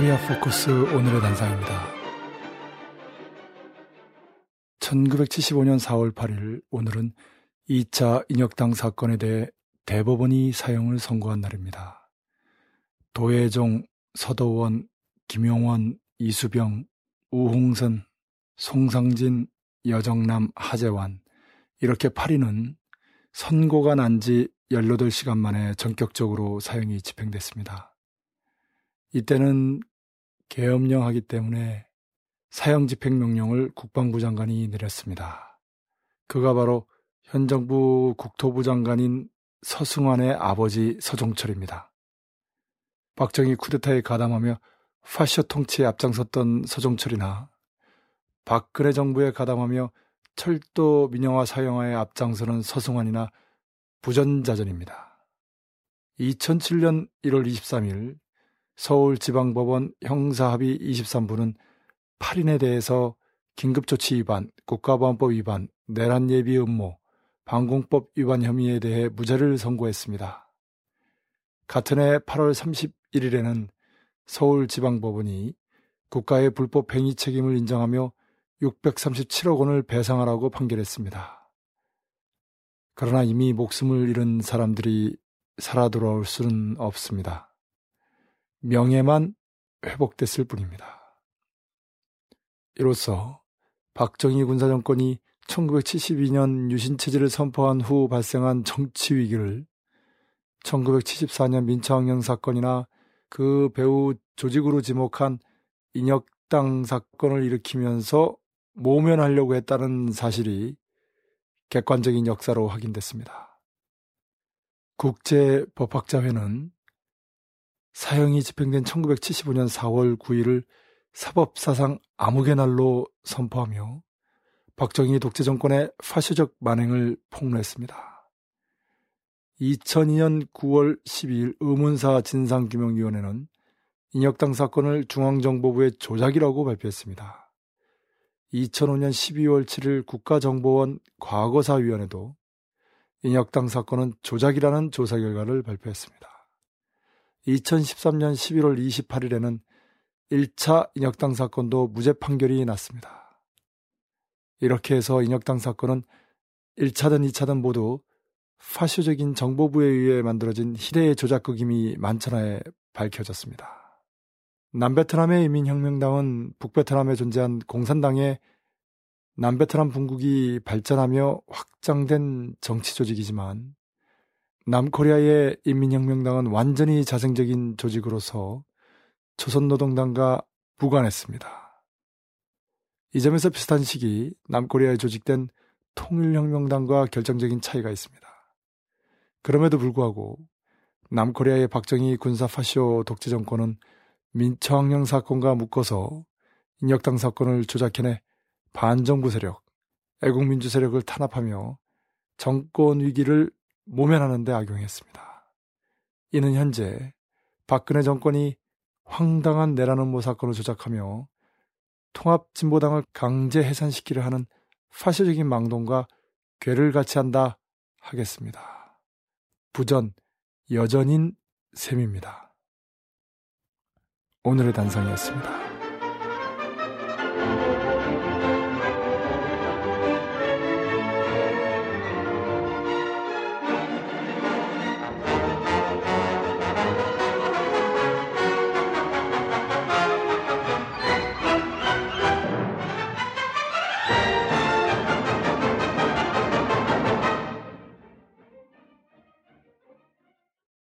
코리아 포커스 오늘의 단상입니다. 1975년 4월 8일 오늘은 2차 인혁당 사건에 대해 대법원이 사형을 선고한 날입니다. 도혜종, 서도원, 김용원, 이수병, 우홍선, 송상진, 여정남, 하재환 이렇게 8인은 선고가 난 지 18시간 만에 전격적으로 사형이 집행됐습니다. 이때는 계엄령하기 때문에 사형 집행 명령을 국방부 장관이 내렸습니다. 그가 바로 현 정부 국토부 장관인 서승환의 아버지 서종철입니다. 박정희 쿠데타에 가담하며 파쇼 통치에 앞장섰던 서종철이나 박근혜 정부에 가담하며 철도 민영화 사형화에 앞장서는 서승환이나 부전자전입니다. 2007년 1월 23일 서울지방법원 형사합의 23부는 8인에 대해서 긴급조치 위반, 국가보안법 위반, 내란 예비 음모, 방공법 위반 혐의에 대해 무죄를 선고했습니다. 같은 해 8월 31일에는 서울지방법원이 국가의 불법 행위 책임을 인정하며 637억 원을 배상하라고 판결했습니다. 그러나 이미 목숨을 잃은 사람들이 살아 돌아올 수는 없습니다. 명예만 회복됐을 뿐입니다. 이로써 박정희 군사정권이 1972년 유신체제를 선포한 후 발생한 정치 위기를 1974년 민청년 사건이나 그 배후 조직으로 지목한 인혁당 사건을 일으키면서 모면하려고 했다는 사실이 객관적인 역사로 확인됐습니다. 국제법학자회는 사형이 집행된 1975년 4월 9일을 사법사상 암흑의 날로 선포하며 박정희 독재 정권의 파시적 만행을 폭로했습니다. 2002년 9월 12일 의문사 진상규명위원회는 인혁당 사건을 중앙정보부의 조작이라고 발표했습니다. 2005년 12월 7일 국가정보원 과거사위원회도 인혁당 사건은 조작이라는 조사 결과를 발표했습니다. 2013년 11월 28일에는 1차 인혁당 사건도 무죄 판결이 났습니다. 이렇게 해서 인혁당 사건은 1차든 2차든 모두 파쇼적인 정보부에 의해 만들어진 희대의 조작극임이 만천하에 밝혀졌습니다. 남베트남의 인민혁명당은 북베트남에 존재한 공산당의 남베트남 분국이 발전하며 확장된 정치 조직이지만 남코리아의 인민혁명당은 완전히 자생적인 조직으로서 조선노동당과 무관했습니다. 이 점에서 비슷한 시기 남코리아에 조직된 통일혁명당과 결정적인 차이가 있습니다. 그럼에도 불구하고 남코리아의 박정희 군사 파쇼 독재 정권은 민청령 사건과 묶어서 인혁당 사건을 조작해내 반정부 세력, 애국민주 세력을 탄압하며 정권 위기를 모면하는 데 악용했습니다. 이는 현재 박근혜 정권이 황당한 내란 음모 사건을 조작하며 통합진보당을 강제 해산시키려 하는 파시적인 망동과 괴를 같이 한다 하겠습니다. 부전 여전인 셈입니다. 오늘의 단상이었습니다.